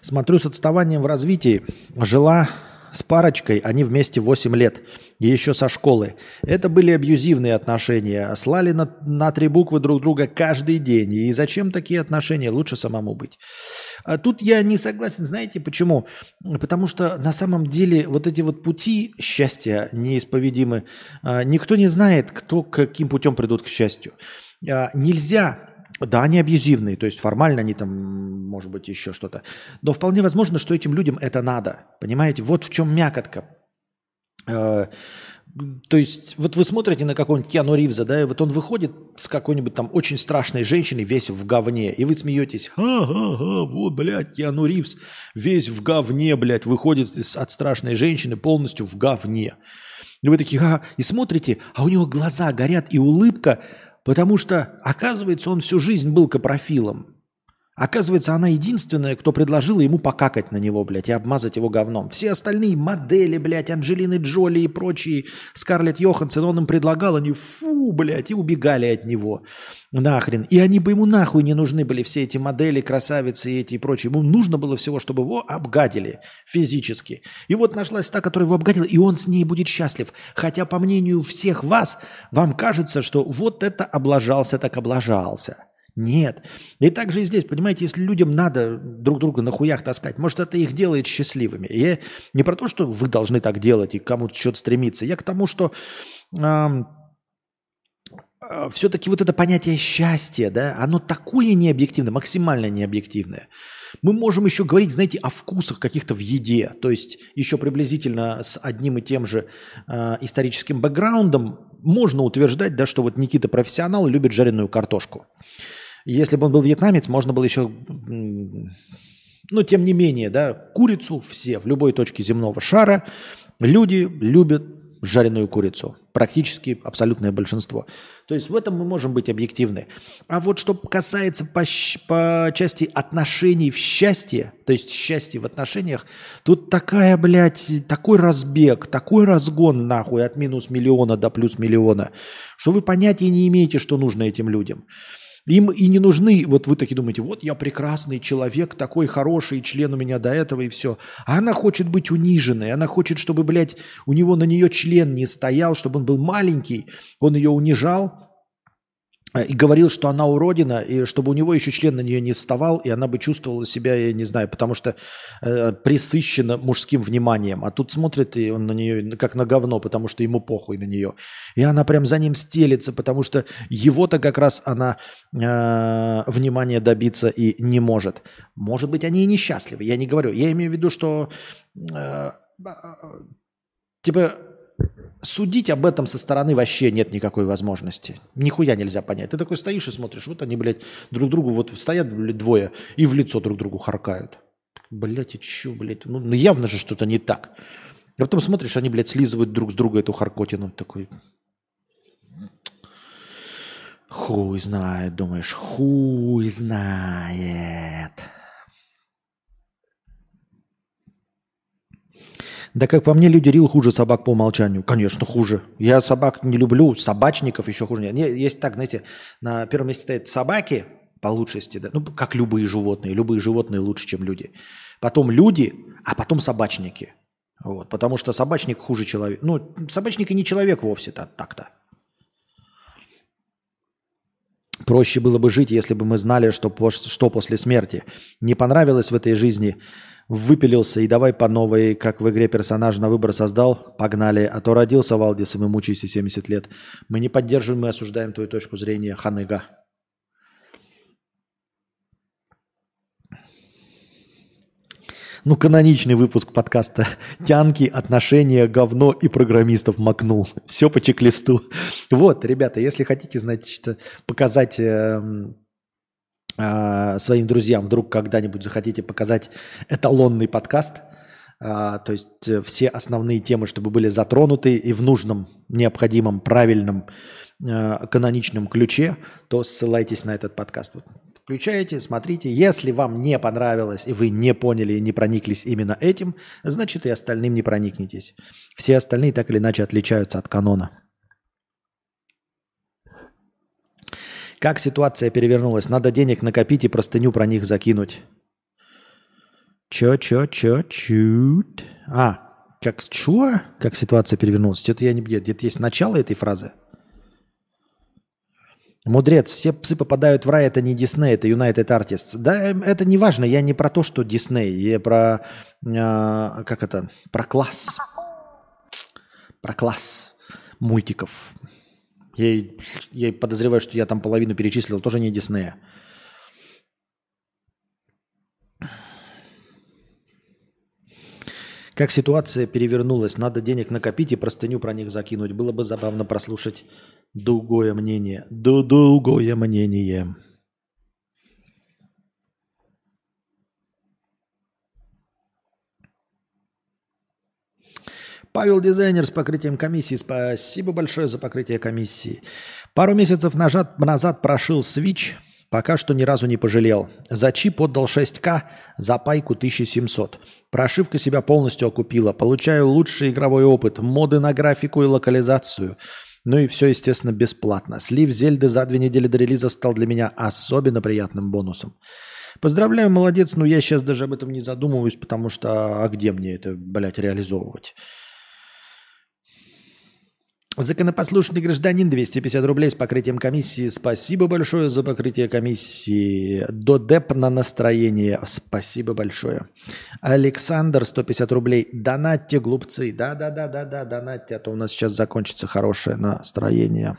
Смотрю с отставанием в развитии. Жила с парочкой, они вместе 8 лет, и еще со школы. Это были абьюзивные отношения, слали на, на три буквы друг друга каждый день. И зачем такие отношения? Лучше самому быть. А тут я не согласен, знаете почему? Потому что на самом деле вот эти вот пути счастья неисповедимы. А, Никто не знает, кто каким путем придут к счастью. А, Нельзя да, они абьюзивные, то есть формально они там, может быть, еще что-то. Но вполне возможно, что этим людям это надо. Понимаете, вот в чем мякотка. Э, То есть, вот вы смотрите на какого-нибудь Киану Ривза, да, и вот он выходит с какой-нибудь там очень страшной женщиной, весь в говне, и вы смеетесь, ха-ха-ха, вот, блядь, Киану Ривз весь в говне, блядь, выходит от страшной женщины полностью в говне. И вы такие, ага, и смотрите, а у него глаза горят и улыбка, потому что, оказывается, он всю жизнь был капрофилом. Оказывается, она единственная, кто предложила ему покакать на него, блядь, и обмазать его говном. Все остальные модели, блядь, Анджелины Джоли и прочие, Скарлетт Йоханссон, он им предлагал, они фу, блядь, и убегали от него. Нахрен. И они бы ему нахуй не нужны были, все эти модели, красавицы и эти и прочие. Ему нужно было всего, чтобы его обгадили физически. И вот нашлась та, которая его обгадила, и он с ней будет счастлив. Хотя, по мнению всех вас, вам кажется, что вот это облажался, так облажался. Нет. И так же и здесь, понимаете, если людям надо друг друга на хуях таскать, может, это их делает счастливыми. Я не про то, что вы должны так делать и к кому-то что-то стремиться. Я к тому, что все-таки вот это понятие счастья, да, оно такое необъективное, максимально необъективное. Мы можем еще говорить, знаете, о вкусах каких-то в еде, то есть еще приблизительно с одним и тем же э, историческим бэкграундом можно утверждать, да, что вот Никита профессионал любит жареную картошку. Если бы он был вьетнамец, можно было еще, м, ну, тем не менее, да, курицу все в любой точке земного шара люди любят жареную курицу. Практически абсолютное большинство. То есть в этом мы можем быть объективны. А вот что касается по, по части отношений в счастье, то есть счастье в отношениях, тут такая, блядь, такой разбег, такой разгон нахуй от минус миллиона до плюс миллиона, что вы понятия не имеете, что нужно этим людям. Им и не нужны, вот вы такие думаете, вот я прекрасный человек, такой хороший, член у меня до этого и все. А она хочет быть униженной, она хочет, чтобы, блядь, у него на нее член не стоял, чтобы он был маленький, он ее унижал, и говорил, что она уродина, и чтобы у него еще член на нее не вставал, и она бы чувствовала себя, я не знаю, потому что э, присыщена мужским вниманием. А тут смотрит, и он на нее как на говно, потому что ему похуй на нее. И она прям за ним стелится, потому что его-то как раз она э, внимания добиться и не может. Может быть, они и несчастливы, я не говорю. Я имею в виду, что э, типа судить об этом со стороны вообще нет никакой возможности. Нихуя нельзя понять. Ты такой стоишь и смотришь, вот они, блядь, друг другу вот стоят, блядь, двое и в лицо друг другу харкают. Блядь, и чё, блядь? Ну, ну явно же что-то не так. А потом смотришь, они, блядь, слизывают друг с друга эту харкотину. Такой, хуй знает, думаешь, хуй знает. Да как по мне, люди рил хуже собак по умолчанию. Конечно, хуже. Я собак не люблю, собачников еще хуже. нет. Не, есть так, знаете, на первом месте стоят собаки по лучшести, да, ну, как любые животные. Любые животные лучше, чем люди. Потом люди, а потом собачники. Вот, потому что собачник хуже человека. Ну, собачник и не человек вовсе-то так-то. Проще было бы жить, если бы мы знали, что, что после смерти. Не понравилось в этой жизни, выпилился и давай по новой, как в игре персонаж на выбор создал, погнали. А то родился Валдисом и мучайся 70 лет. Мы не поддерживаем, мы осуждаем твою точку зрения, ханыга. Ну, каноничный выпуск подкаста «Тянки, отношения, говно и программистов макнул». Все по чек-листу. Вот, ребята, если хотите, значит, показать эм, а, своим друзьям, вдруг когда-нибудь захотите показать эталонный подкаст, а, то есть э, все основные темы, чтобы были затронуты и в нужном, необходимом, правильном, э, каноничном ключе, то ссылайтесь на этот подкаст. Вот Включаете, смотрите. Если вам не понравилось и вы не поняли и не прониклись именно этим, значит и остальным не проникнетесь. Все остальные так или иначе отличаются от канона. Как ситуация перевернулась? Надо денег накопить и простыню про них закинуть. Чё, чё, чё, чуть. А, как чё? Как ситуация перевернулась? Где-то я не где Где-то есть начало этой фразы. Мудрец, все псы попадают в рай, это не Дисней, это United Artists. Да, эм, это не важно, я не про то, что Дисней, я про, э, как это, про класс. Про класс мультиков. Я, я подозреваю, что я там половину перечислил, тоже не Диснея. Как ситуация перевернулась, надо денег накопить и простыню про них закинуть. Было бы забавно прослушать другое мнение. Другое мнение. Павел Дизайнер с покрытием комиссии. Спасибо большое за покрытие комиссии. Пару месяцев назад, назад прошил Switch. Пока что ни разу не пожалел. За чип отдал 6К, за пайку 1700. Прошивка себя полностью окупила. Получаю лучший игровой опыт, моды на графику и локализацию. Ну и все, естественно, бесплатно. Слив Зельды за две недели до релиза стал для меня особенно приятным бонусом. Поздравляю, молодец, но я сейчас даже об этом не задумываюсь, потому что а где мне это, блядь, реализовывать? Законопослушный гражданин 250 рублей с покрытием комиссии. Спасибо большое за покрытие комиссии. Додеп на настроение. Спасибо большое. Александр 150 рублей. Донатьте, глупцы. Да-да-да-да-да, донатьте, а то у нас сейчас закончится хорошее настроение.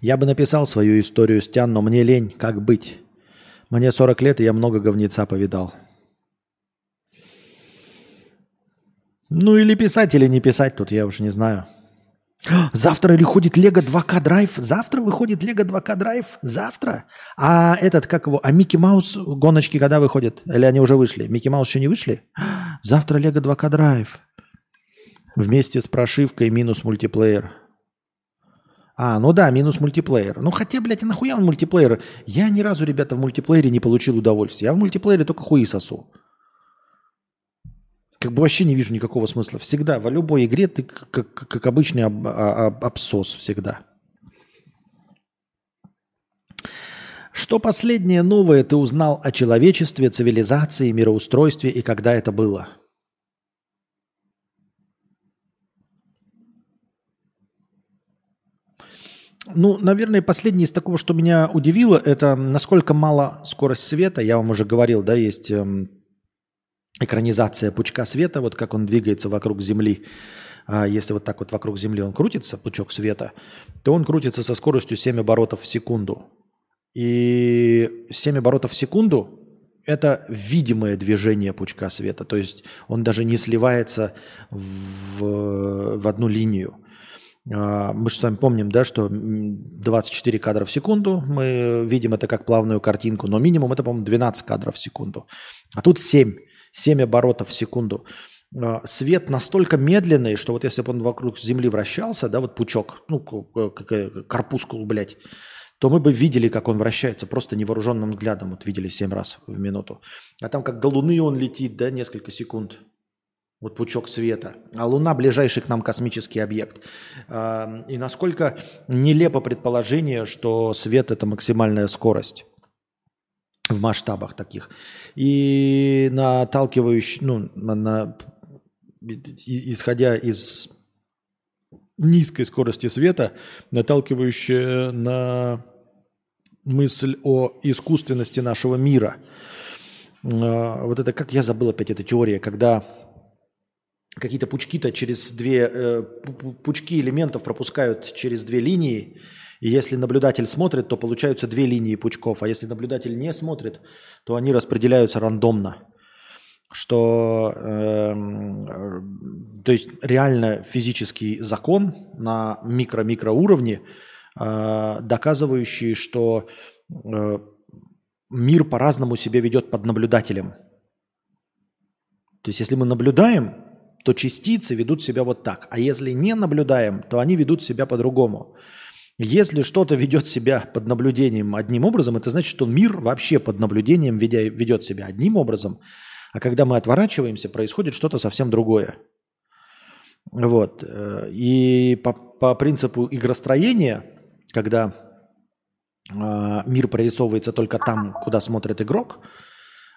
Я бы написал свою историю с тян, но мне лень. Как быть? Мне 40 лет, и я много говнеца повидал. Ну или писать, или не писать, тут я уж не знаю. Завтра выходит Lego 2K Drive? Завтра выходит Lego 2K Drive? Завтра? А этот, как его, а Микки Маус гоночки когда выходят? Или они уже вышли? Микки Маус еще не вышли? Завтра Lego 2K Drive. Вместе с прошивкой минус мультиплеер. А, ну да, минус мультиплеер. Ну хотя, блядь, и нахуя он мультиплеер? Я ни разу, ребята, в мультиплеере не получил удовольствия. Я в мультиплеере только хуи сосу. Как бы вообще не вижу никакого смысла. Всегда, в любой игре ты как, как, обычный об, а, об, обсос всегда. Что последнее новое ты узнал о человечестве, цивилизации, мироустройстве и когда это было? Ну, наверное, последнее из такого, что меня удивило, это насколько мало скорость света. Я вам уже говорил, да, есть эм, экранизация пучка света, вот как он двигается вокруг Земли. А если вот так вот вокруг Земли он крутится, пучок света, то он крутится со скоростью 7 оборотов в секунду. И 7 оборотов в секунду – это видимое движение пучка света. То есть он даже не сливается в, в одну линию. А, мы же с вами помним, да, что 24 кадра в секунду, мы видим это как плавную картинку, но минимум это, по-моему, 12 кадров в секунду. А тут 7, 7 оборотов в секунду. А, свет настолько медленный, что вот если бы он вокруг Земли вращался, да, вот пучок, ну, как корпускул, блядь, то мы бы видели, как он вращается, просто невооруженным взглядом, вот видели 7 раз в минуту. А там как до Луны он летит, да, несколько секунд – вот пучок света, а Луна – ближайший к нам космический объект. И насколько нелепо предположение, что свет – это максимальная скорость в масштабах таких. И наталкивающий, ну, на, исходя из низкой скорости света, наталкивающая на мысль о искусственности нашего мира. А, вот это, как я забыл опять эта теория, когда какие-то пучки-то через две, э, пучки элементов пропускают через две линии, и если наблюдатель смотрит, то получаются две линии пучков, а если наблюдатель не смотрит, то они распределяются рандомно. Что, э, то есть реально физический закон на микро-микро уровне, э, доказывающий, что э, мир по-разному себя ведет под наблюдателем. То есть если мы наблюдаем, то частицы ведут себя вот так. А если не наблюдаем, то они ведут себя по-другому. Если что-то ведет себя под наблюдением одним образом, это значит, что мир вообще под наблюдением ведет себя одним образом, а когда мы отворачиваемся, происходит что-то совсем другое. Вот. И по, по принципу игростроения, когда э, мир прорисовывается только там, куда смотрит игрок,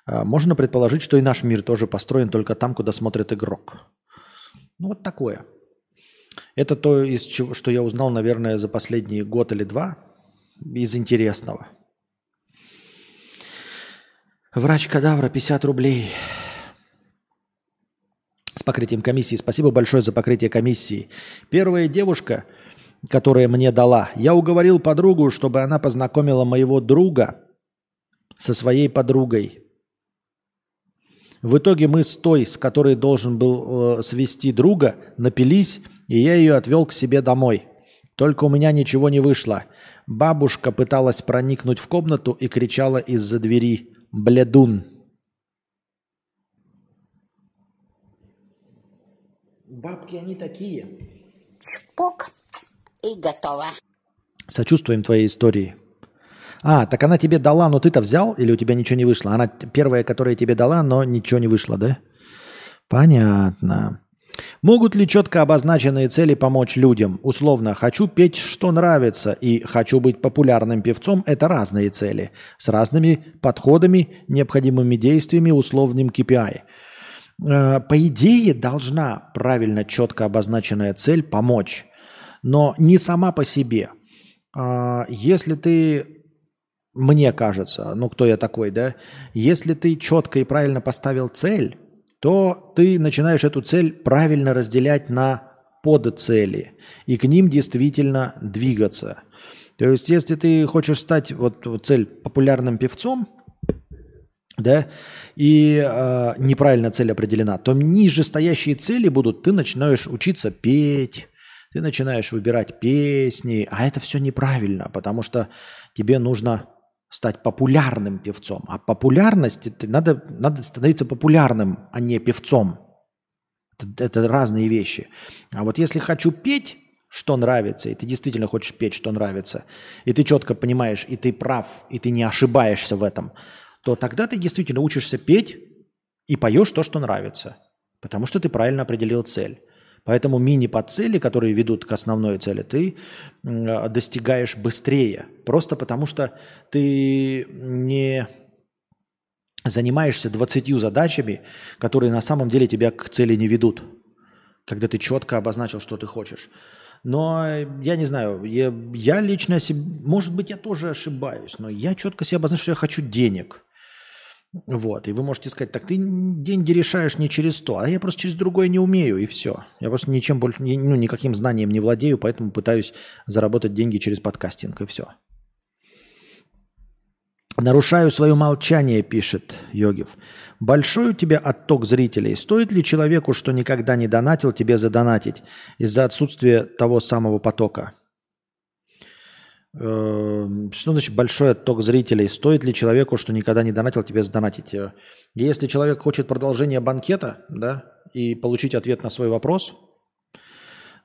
э, можно предположить, что и наш мир тоже построен только там, куда смотрит игрок. Ну, вот такое. Это то, из чего, что я узнал, наверное, за последний год или два из интересного. Врач кадавра 50 рублей. С покрытием комиссии. Спасибо большое за покрытие комиссии. Первая девушка, которая мне дала, я уговорил подругу, чтобы она познакомила моего друга со своей подругой. В итоге мы с той, с которой должен был э, свести друга, напились, и я ее отвел к себе домой. Только у меня ничего не вышло. Бабушка пыталась проникнуть в комнату и кричала из-за двери «Бледун!». Бабки они такие. Чпок и готово. Сочувствуем твоей истории. А, так она тебе дала, но ты-то взял или у тебя ничего не вышло? Она первая, которая тебе дала, но ничего не вышло, да? Понятно. Могут ли четко обозначенные цели помочь людям? Условно, хочу петь, что нравится, и хочу быть популярным певцом – это разные цели, с разными подходами, необходимыми действиями, условным KPI. Э, по идее, должна правильно, четко обозначенная цель помочь, но не сама по себе. А, если ты мне кажется, ну кто я такой, да, если ты четко и правильно поставил цель, то ты начинаешь эту цель правильно разделять на подцели и к ним действительно двигаться. То есть, если ты хочешь стать, вот, цель, популярным певцом, да, и э, неправильно цель определена, то ниже стоящие цели будут, ты начинаешь учиться петь, ты начинаешь выбирать песни, а это все неправильно, потому что тебе нужно стать популярным певцом. А популярность, надо, надо становиться популярным, а не певцом. Это, это разные вещи. А вот если хочу петь, что нравится, и ты действительно хочешь петь, что нравится, и ты четко понимаешь, и ты прав, и ты не ошибаешься в этом, то тогда ты действительно учишься петь и поешь то, что нравится. Потому что ты правильно определил цель. Поэтому мини-подцели, которые ведут к основной цели, ты достигаешь быстрее. Просто потому что ты не занимаешься 20 задачами, которые на самом деле тебя к цели не ведут, когда ты четко обозначил, что ты хочешь. Но я не знаю, я, я лично, себе, может быть, я тоже ошибаюсь, но я четко себе обозначил, что я хочу денег. Вот, и вы можете сказать, так ты деньги решаешь не через то, а я просто через другое не умею, и все. Я просто ничем больше, ну, никаким знанием не владею, поэтому пытаюсь заработать деньги через подкастинг, и все. Нарушаю свое молчание, пишет Йогев. Большой у тебя отток зрителей. Стоит ли человеку, что никогда не донатил, тебе задонатить из-за отсутствия того самого потока? Эм, что значит большой отток зрителей? Стоит ли человеку, что никогда не донатил, тебе задонатить? Если человек хочет продолжения банкета, да, и получить ответ на свой вопрос,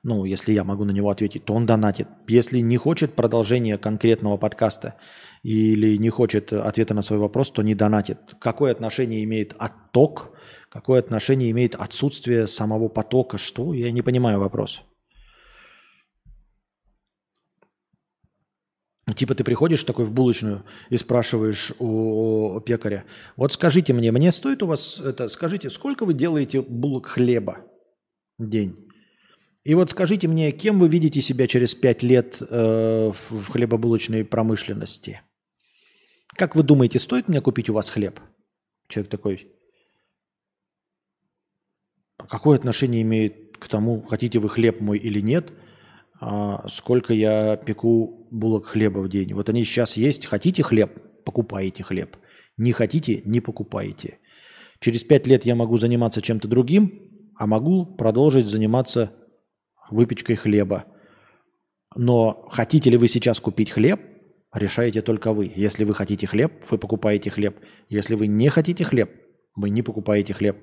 ну, если я могу на него ответить, то он донатит. Если не хочет продолжения конкретного подкаста или не хочет ответа на свой вопрос, то не донатит. Какое отношение имеет отток? Какое отношение имеет отсутствие самого потока? Что? Я не понимаю вопрос. Типа ты приходишь такой в булочную и спрашиваешь у пекаря, вот скажите мне, мне стоит у вас это, скажите, сколько вы делаете булок хлеба в день? И вот скажите мне, кем вы видите себя через пять лет э, в хлебобулочной промышленности? Как вы думаете, стоит мне купить у вас хлеб? Человек такой. Какое отношение имеет к тому, хотите вы хлеб мой или нет, а сколько я пеку булок хлеба в день? Вот они сейчас есть. Хотите хлеб? Покупаете хлеб. Не хотите? Не покупаете. Через пять лет я могу заниматься чем-то другим, а могу продолжить заниматься выпечкой хлеба. Но хотите ли вы сейчас купить хлеб, решаете только вы. Если вы хотите хлеб, вы покупаете хлеб. Если вы не хотите хлеб, вы не покупаете хлеб.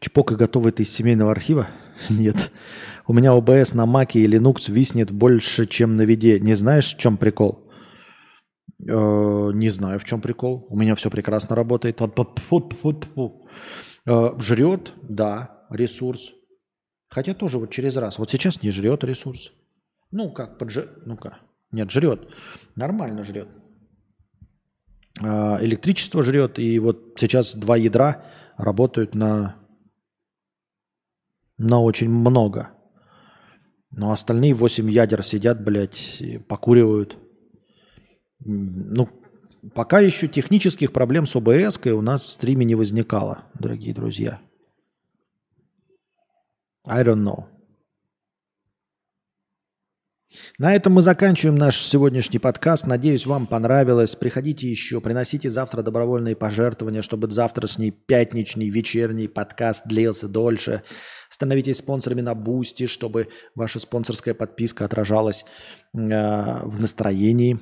Чпока готовый ты из семейного архива? Нет. У меня ОБС на Маке и Linux виснет больше, чем на виде. Не знаешь, в чем прикол? Э, не знаю, в чем прикол. У меня все прекрасно работает. Э, жрет, да, ресурс. Хотя тоже вот через раз. Вот сейчас не жрет ресурс. Ну, как, подж... ну-ка. Нет, жрет. Нормально жрет. Э, электричество жрет. И вот сейчас два ядра работают на, на очень много. Но остальные восемь ядер сидят, блядь, покуривают. Ну, пока еще технических проблем с OBS у нас в стриме не возникало, дорогие друзья. I don't know. На этом мы заканчиваем наш сегодняшний подкаст. Надеюсь, вам понравилось. Приходите еще, приносите завтра добровольные пожертвования, чтобы завтрашний пятничный вечерний подкаст длился дольше. Становитесь спонсорами на Boosty, чтобы ваша спонсорская подписка отражалась э, в настроении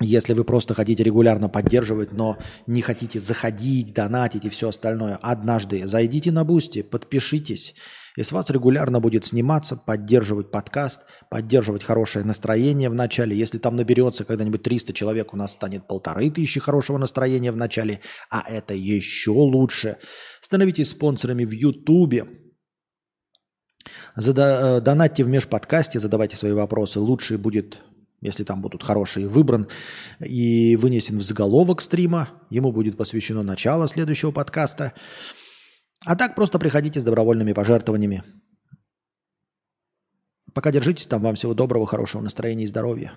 если вы просто хотите регулярно поддерживать, но не хотите заходить, донатить и все остальное, однажды зайдите на Boosty, подпишитесь, и с вас регулярно будет сниматься, поддерживать подкаст, поддерживать хорошее настроение в начале. Если там наберется когда-нибудь 300 человек, у нас станет полторы тысячи хорошего настроения в начале, а это еще лучше. Становитесь спонсорами в Ютубе, Зада- э, донатьте в межподкасте, задавайте свои вопросы. Лучше будет если там будут хорошие, выбран и вынесен в заголовок стрима. Ему будет посвящено начало следующего подкаста. А так просто приходите с добровольными пожертвованиями. Пока держитесь там. Вам всего доброго, хорошего настроения и здоровья.